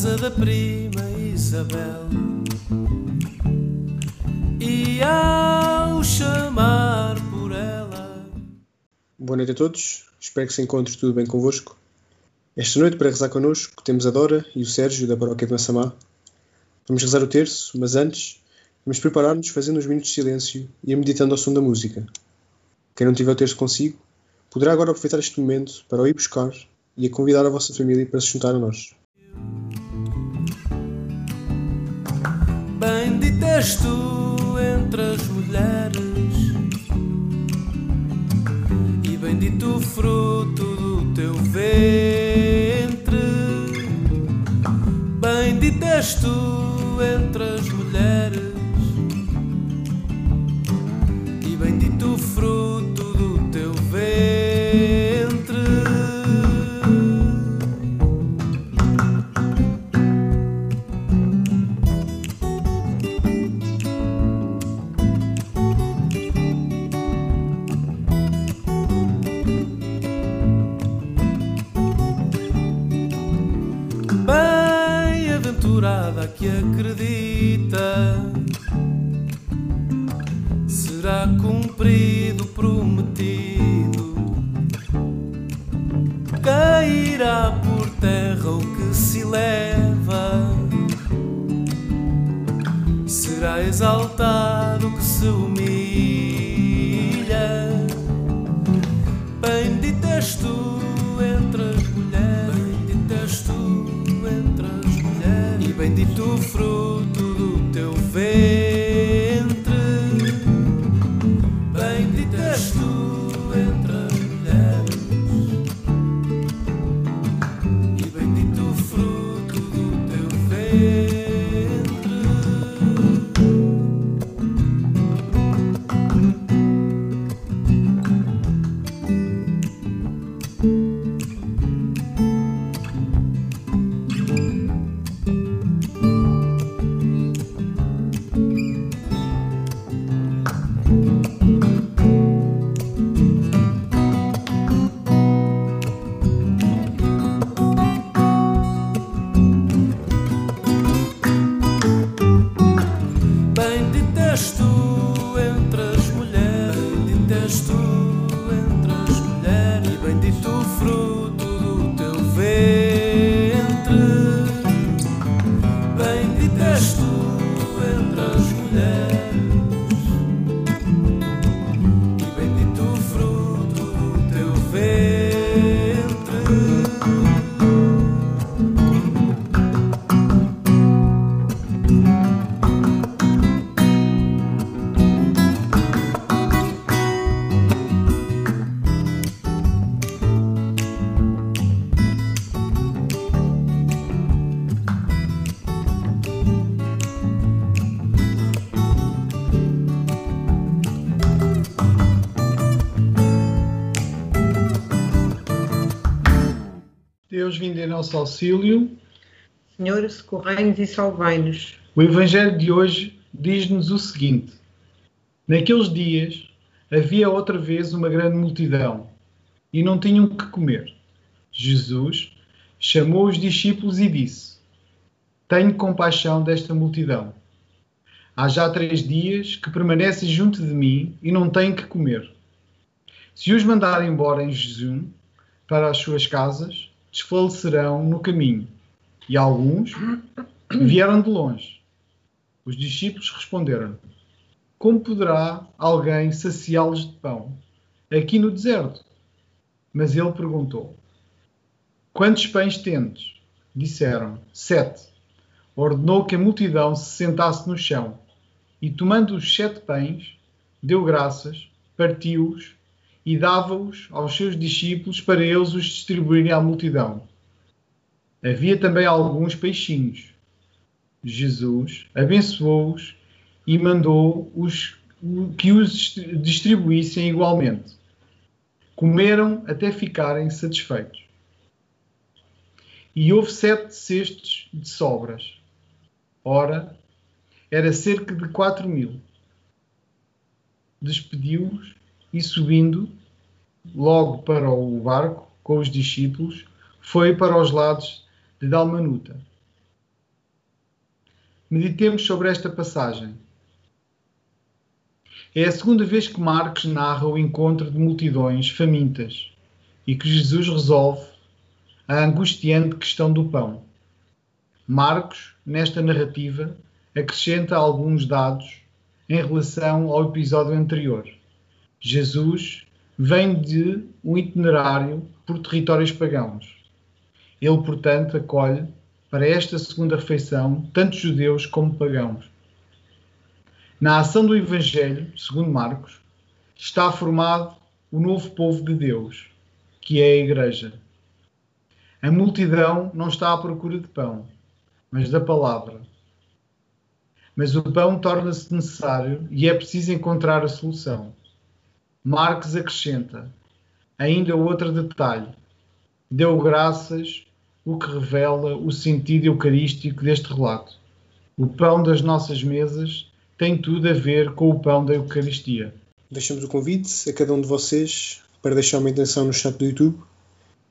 casa da prima Isabel. E ao chamar por ela. Boa noite a todos, espero que se encontre tudo bem convosco. Esta noite, para rezar connosco, temos a Dora e o Sérgio da Paróquia de Massamá. Vamos rezar o terço, mas antes, vamos preparar-nos fazendo uns minutos de silêncio e meditando ao som da música. Quem não tiver o terço consigo, poderá agora aproveitar este momento para o ir buscar e a convidar a vossa família para se juntar a nós. És tu entre as mulheres, e bendito o fruto do teu ventre. Bendita és tu entre as mulheres, e bendito o fruto que acredita, será cumprido prometido. Cairá por terra o que se leva, será exaltado o que se humilha. Bendita és tu bendito nosso auxílio. Senhor, socorrei-nos e salvai-nos. O Evangelho de hoje diz-nos o seguinte: Naqueles dias havia outra vez uma grande multidão e não tinham que comer. Jesus chamou os discípulos e disse: Tenho compaixão desta multidão. Há já três dias que permanecem junto de mim e não têm que comer. Se os mandar embora em jejum para as suas casas, desfalecerão no caminho. E alguns vieram de longe. Os discípulos responderam: Como poderá alguém saciá-los de pão aqui no deserto? Mas ele perguntou: Quantos pães tendes? Disseram: Sete. Ordenou que a multidão se sentasse no chão e, tomando os sete pães, deu graças, partiu-os e dava-os aos seus discípulos para eles os distribuírem à multidão. Havia também alguns peixinhos. Jesus abençoou-os e mandou os que os distribuíssem igualmente. Comeram até ficarem satisfeitos. E houve sete cestos de sobras. Ora, era cerca de quatro mil. Despediu-os e, subindo logo para o barco com os discípulos, foi para os lados de Dalmanuta. Meditemos sobre esta passagem. É a segunda vez que Marcos narra o encontro de multidões famintas e que Jesus resolve a angustiante questão do pão. Marcos, nesta narrativa, acrescenta alguns dados em relação ao episódio anterior. Jesus vem de um itinerário por territórios pagãos. Ele, portanto, acolhe para esta segunda refeição tanto judeus como pagãos. Na ação do Evangelho, segundo Marcos, está formado o novo povo de Deus, que é a Igreja. A multidão não está à procura de pão, mas da palavra. Mas o pão torna-se necessário e é preciso encontrar a solução. Marcos acrescenta ainda outro detalhe. Deu graças, o que revela o sentido eucarístico deste relato. O pão das nossas mesas tem tudo a ver com o pão da Eucaristia. Deixamos o convite a cada um de vocês para deixar uma intenção no chat do YouTube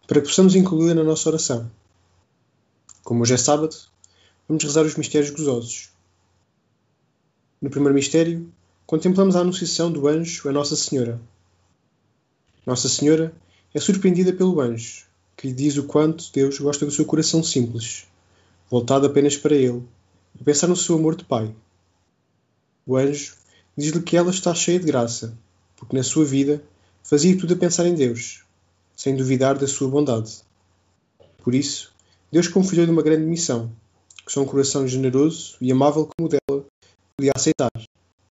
para que possamos incluí-la na nossa oração. Como hoje é sábado, vamos rezar os mistérios gozosos. No primeiro mistério, contemplamos a anunciação do anjo a Nossa Senhora. Nossa Senhora é surpreendida pelo anjo, que lhe diz o quanto Deus gosta do seu coração simples, voltado apenas para Ele, a pensar no seu amor de Pai. O anjo diz-lhe que ela está cheia de graça, porque na sua vida fazia tudo a pensar em Deus, sem duvidar da sua bondade. Por isso, Deus confiou-lhe uma grande missão, que só um coração generoso e amável como o dela podia aceitar,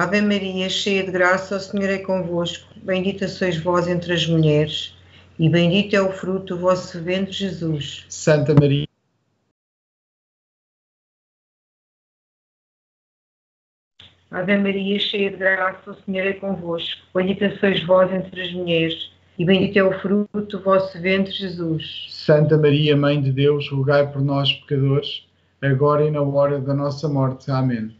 Ave Maria, cheia de graça, o Senhor é convosco. Bendita sois vós entre as mulheres, e bendito é o fruto do vosso ventre, Jesus. Santa Maria. Ave Maria, cheia de graça, o Senhor é convosco. Bendita sois vós entre as mulheres, e bendito é o fruto do vosso ventre, Jesus. Santa Maria, Mãe de Deus, rogai por nós, pecadores, agora e na hora da nossa morte. Amém.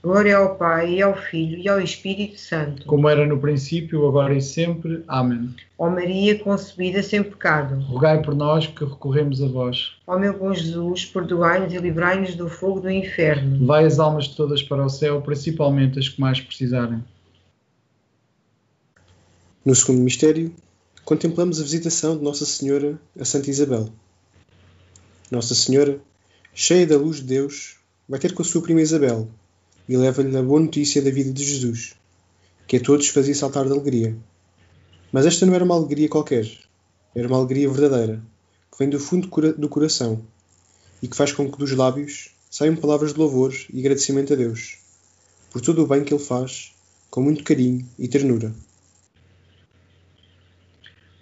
Glória ao Pai, e ao Filho, e ao Espírito Santo. Como era no princípio, agora e sempre. Amém. Ó Maria, concebida sem pecado. Rogai por nós que recorremos a vós. Ó meu bom Jesus, perdoai-nos e livrai-nos do fogo do inferno. Levai as almas todas para o céu, principalmente as que mais precisarem. No segundo mistério, contemplamos a visitação de Nossa Senhora a Santa Isabel. Nossa Senhora, cheia da luz de Deus, vai ter com a sua prima Isabel e leva-lhe a boa notícia da vida de Jesus, que a todos fazia saltar de alegria. Mas esta não era uma alegria qualquer, era uma alegria verdadeira, que vem do fundo do coração e que faz com que dos lábios saiam palavras de louvor e agradecimento a Deus, por todo o bem que Ele faz, com muito carinho e ternura.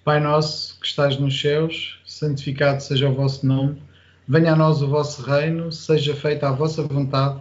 Pai nosso que estás nos céus, santificado seja o vosso nome, venha a nós o vosso reino, seja feita a vossa vontade,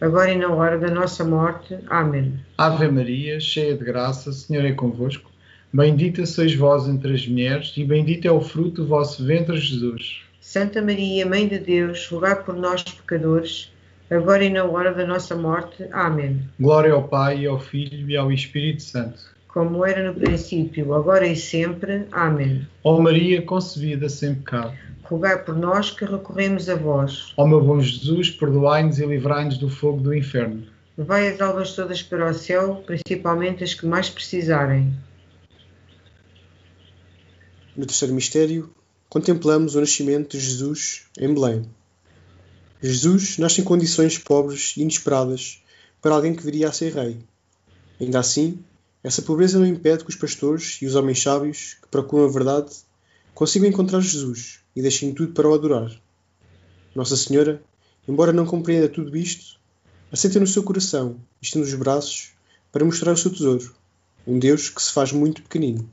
agora e na hora da nossa morte. Amém. Ave Maria, cheia de graça, o Senhor é convosco. Bendita sois vós entre as mulheres, e bendito é o fruto do vosso ventre, Jesus. Santa Maria, Mãe de Deus, rogai por nós, pecadores, agora e na hora da nossa morte. Amém. Glória ao Pai, ao Filho e ao Espírito Santo. Como era no princípio, agora e sempre. Amém. Ó Maria, concebida sem pecado. Rogai por nós que recorremos a vós. Ó meu bom Jesus, perdoai-nos e livrai-nos do fogo do inferno. Levai as almas todas para o céu, principalmente as que mais precisarem. No terceiro mistério, contemplamos o nascimento de Jesus em Belém. Jesus nasce em condições pobres e inesperadas para alguém que viria a ser rei. Ainda assim, essa pobreza não impede que os pastores e os homens sábios que procuram a verdade consigam encontrar Jesus e deixem tudo para o adorar. Nossa Senhora, embora não compreenda tudo isto, aceita no seu coração e estende os braços para mostrar o seu tesouro, um Deus que se faz muito pequenino.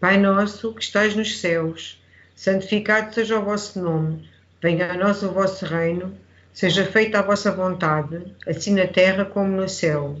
Pai nosso que estais nos céus, santificado seja o vosso nome, venha a nós o vosso reino, seja feita a vossa vontade, assim na terra como no céu.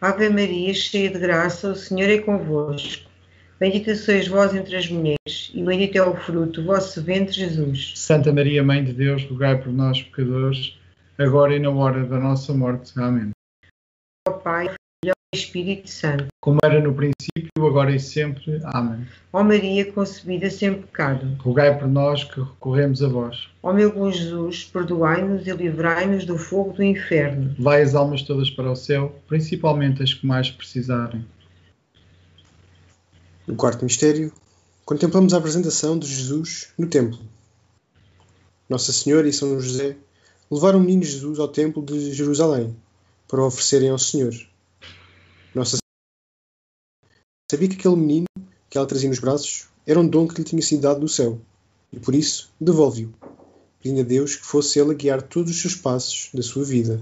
Ave Maria, cheia de graça, o Senhor é convosco. Bendita sois vós entre as mulheres, e bendito é o fruto do vosso ventre, Jesus. Santa Maria, Mãe de Deus, rogai por nós, pecadores, agora e na hora da nossa morte. Amém. Ao Pai, Espírito Santo. Como era no princípio, agora e sempre. Amém. Ó Maria, concebida sem pecado. Rogai por nós que recorremos a vós. Ó meu bom Jesus, perdoai-nos e livrai-nos do fogo do inferno. Vai as almas todas para o céu, principalmente as que mais precisarem. No quarto mistério, contemplamos a apresentação de Jesus no templo. Nossa Senhora e São José levaram o menino Jesus ao templo de Jerusalém para o oferecerem ao Senhor. Nossa Senhora sabia que aquele menino que ela trazia nos braços era um dom que lhe tinha sido dado do céu e por isso devolve-o, pedindo a Deus que fosse ele a guiar todos os seus passos da sua vida.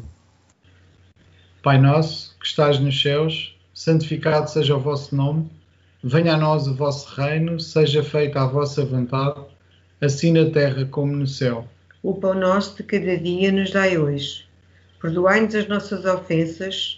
Pai nosso, que estás nos céus, santificado seja o vosso nome. Venha a nós o vosso reino, seja feita a vossa vontade, assim na terra como no céu. O pão nosso de cada dia nos dai hoje. Perdoai-nos as nossas ofensas,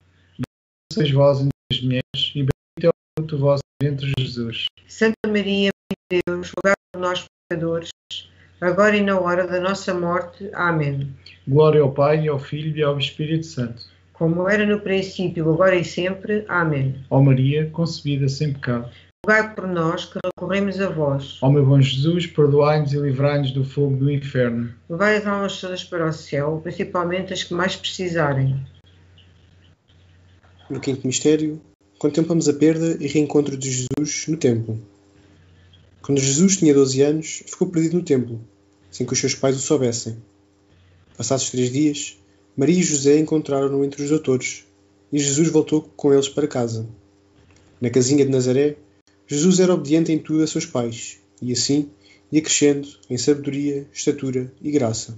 Sois vós entre as mulheres, e bendito é o fruto do vosso ventre, Jesus. Santa Maria, Mãe de Deus, rogai por nós, pecadores, agora e na hora da nossa morte. Amém. Glória ao Pai, ao Filho e ao Espírito Santo. Como era no princípio, agora e sempre. Amém. Ó Maria, concebida sem pecado. Rogai por nós que recorremos a vós. Ó meu bom Jesus, perdoai-nos e livrai-nos do fogo do inferno. Levai as almas todas para o céu, principalmente as que mais precisarem. No quinto mistério, contemplamos a perda e reencontro de Jesus no templo. Quando Jesus tinha 12 anos, ficou perdido no templo, sem que os seus pais o soubessem. Passados três dias, Maria e José encontraram-no entre os doutores, e Jesus voltou com eles para casa. Na casinha de Nazaré, Jesus era obediente em tudo a seus pais, e assim ia crescendo em sabedoria, estatura e graça.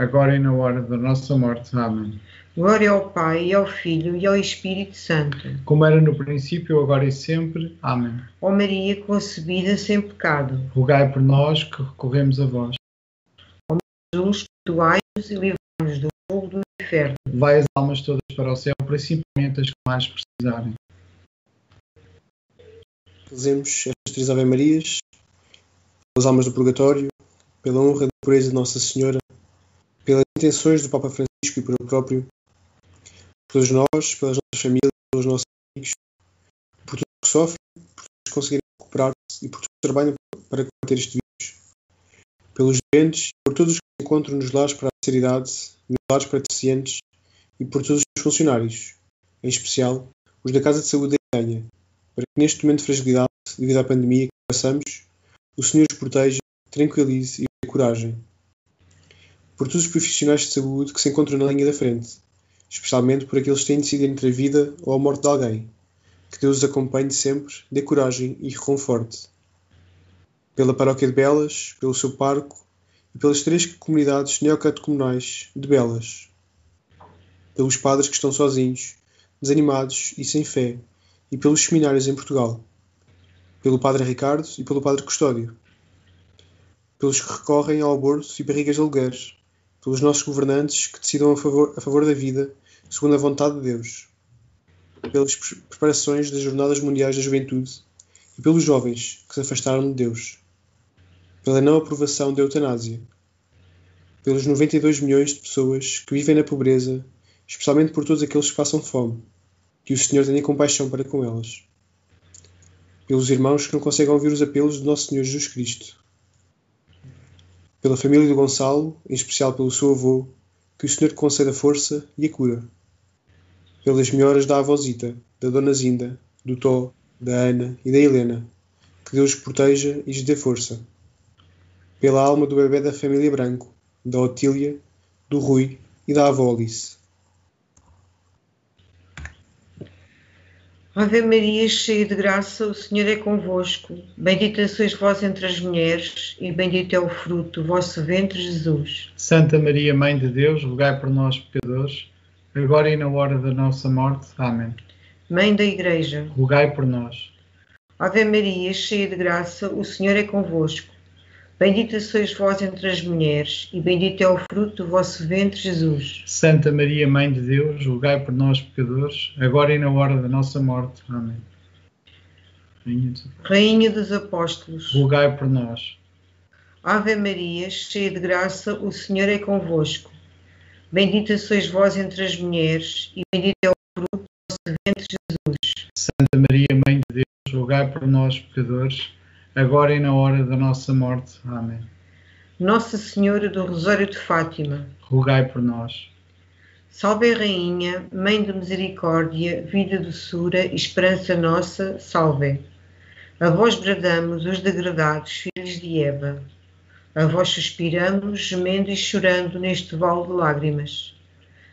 agora e na hora da nossa morte. Amém. Glória ao Pai, e ao Filho, e ao Espírito Santo. Como era no princípio, agora e sempre. Amém. Ó Maria concebida sem pecado, Rogai por nós que recorremos a vós. Jesus, perdoai-nos e livrai-nos do fogo do inferno. Vai as almas todas para o céu, principalmente as que mais precisarem. Rezemos estas três Ave Marias, pelas almas do purgatório, pela honra e pureza de Nossa Senhora, pelas intenções do Papa Francisco e por eu próprio, todos nós, pelas nossas famílias, pelos nossos amigos, por todos que sofrem, por todos que conseguirem recuperar-se e por todos que trabalham para combater este vírus, pelos doentes, por todos os que encontram nos lares para a terceira idade, nos lares para deficientes e por todos os funcionários, em especial os da Casa de Saúde da Itanha, para que neste momento de fragilidade, devido à pandemia que passamos, o Senhor os proteja, tranquilize e dê coragem. Por todos os profissionais de saúde que se encontram na linha da frente, especialmente por aqueles que têm de decidir entre a vida ou a morte de alguém. Que Deus os acompanhe sempre, dê coragem e reconforte. pela Paróquia de Belas, pelo seu parco e pelas três comunidades neocatecumenais de Belas, pelos padres que estão sozinhos, desanimados e sem fé, e pelos seminários em Portugal, pelo Padre Ricardo e pelo Padre Custódio, pelos que recorrem ao aborto e barrigas de alugueres, pelos nossos governantes que decidam a favor, a favor da vida, segundo a vontade de Deus, pelas preparações das Jornadas Mundiais da Juventude e pelos jovens que se afastaram de Deus, pela não aprovação da eutanásia, pelos 92 milhões de pessoas que vivem na pobreza, especialmente por todos aqueles que passam fome, que o Senhor tenha compaixão para com elas, pelos irmãos que não conseguem ouvir os apelos do nosso Senhor Jesus Cristo, pela família do Gonçalo, em especial pelo seu avô, que o Senhor conceda força e a cura, pelas melhoras da avózita, da Dona Zinda, do Tó, da Ana e da Helena, que Deus proteja e lhes dê força, pela alma do bebê da família Branco, da Otília, do Rui e da avó Alice. Ave Maria, cheia de graça, o Senhor é convosco. Bendita sois vós entre as mulheres, e bendito é o fruto do vosso ventre, Jesus. Santa Maria, Mãe de Deus, rogai por nós, pecadores, agora e na hora da nossa morte. Amém. Mãe da Igreja, Rogai por nós. Ave Maria, cheia de graça, o Senhor é convosco. Bendita sois vós entre as mulheres, e bendito é o fruto do vosso ventre, Jesus. Santa Maria, Mãe de Deus, rogai por nós, pecadores, agora e na hora da nossa morte. Amém. Rainha de- Rainha dos Apóstolos, Rogai por nós. Ave Maria, cheia de graça, o Senhor é convosco. Bendita sois vós entre as mulheres, e bendito é o fruto do vosso ventre, Jesus. Santa Maria, Mãe de Deus, rogai por nós, pecadores, agora e na hora da nossa morte. Amém. Nossa Senhora do Rosário de Fátima, Rogai por nós. salve Rainha, Mãe de Misericórdia, vida, doçura e esperança nossa, salve. A vós bradamos, os degradados, filhos de Eva. A vós suspiramos, gemendo e chorando neste vale de lágrimas.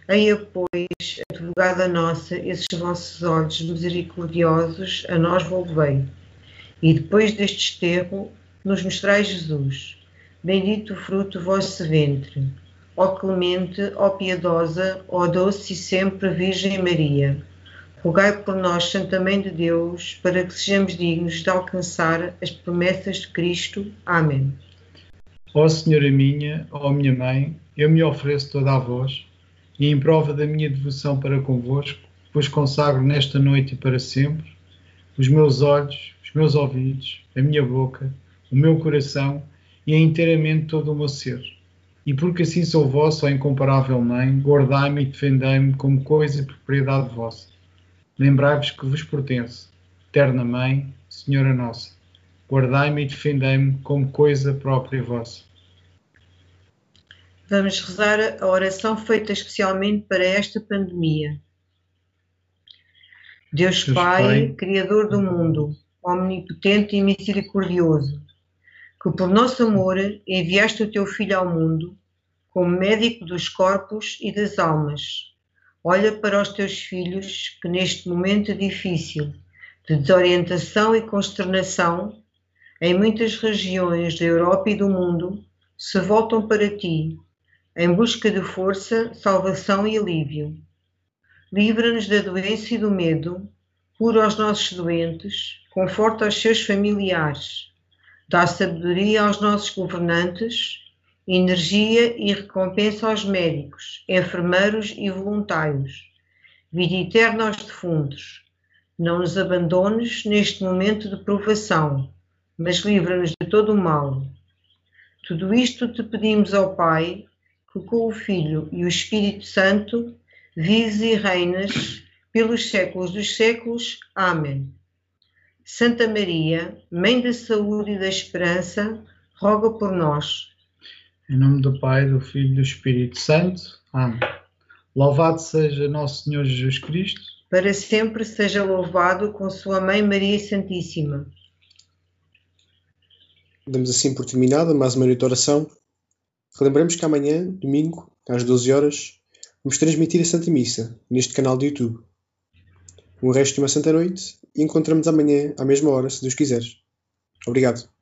Eia, pois, advogada nossa, esses vossos olhos misericordiosos a nós volvei. E depois deste esterro, nos mostrai Jesus, bendito o fruto do vosso ventre. Ó clemente, ó piedosa, ó doce e sempre Virgem Maria, rogai por nós, Santa Mãe de Deus, para que sejamos dignos de alcançar as promessas de Cristo. Amém. Ó Senhora minha, ó minha mãe, eu me ofereço toda a vós, e em prova da minha devoção para convosco, vos consagro nesta noite e para sempre os meus olhos, os meus ouvidos, a minha boca, o meu coração e inteiramente todo o meu ser. E porque assim sou vossa, ó incomparável Mãe, guardai-me e defendei-me como coisa e propriedade vossa. Lembrai-vos que vos pertenço, eterna Mãe, Senhora Nossa. Guardai-me e defendei-me como coisa própria vossa. Vamos rezar a oração feita especialmente para esta pandemia. Deus Pai, Pai, Criador do mundo, omnipotente e misericordioso, que por nosso amor enviaste o teu Filho ao mundo como médico dos corpos e das almas. Olha para os teus filhos que neste momento difícil de desorientação e consternação, em muitas regiões da Europa e do mundo, se voltam para ti em busca de força, salvação e alívio. Livra-nos da doença e do medo, cura os nossos doentes, conforta os seus familiares, dá sabedoria aos nossos governantes, energia e recompensa aos médicos, enfermeiros e voluntários. Vida eterna aos defuntos. Não nos abandones neste momento de provação, mas livra-nos de todo o mal. Tudo isto te pedimos ao Pai, que com o Filho e o Espírito Santo vives e reinas pelos séculos dos séculos. Amém. Santa Maria, Mãe da Saúde e da Esperança, roga por nós. Em nome do Pai, do Filho e do Espírito Santo. Amém. Louvado seja nosso Senhor Jesus Cristo. Para sempre seja louvado com Sua Mãe Maria Santíssima. Damos assim por terminada mais uma noite de oração. Relembramos que amanhã, domingo, às 12 horas, vamos transmitir a Santa Missa neste canal do YouTube. Um resto de uma Santa Noite e encontramos amanhã à mesma hora, se Deus quiser. Obrigado.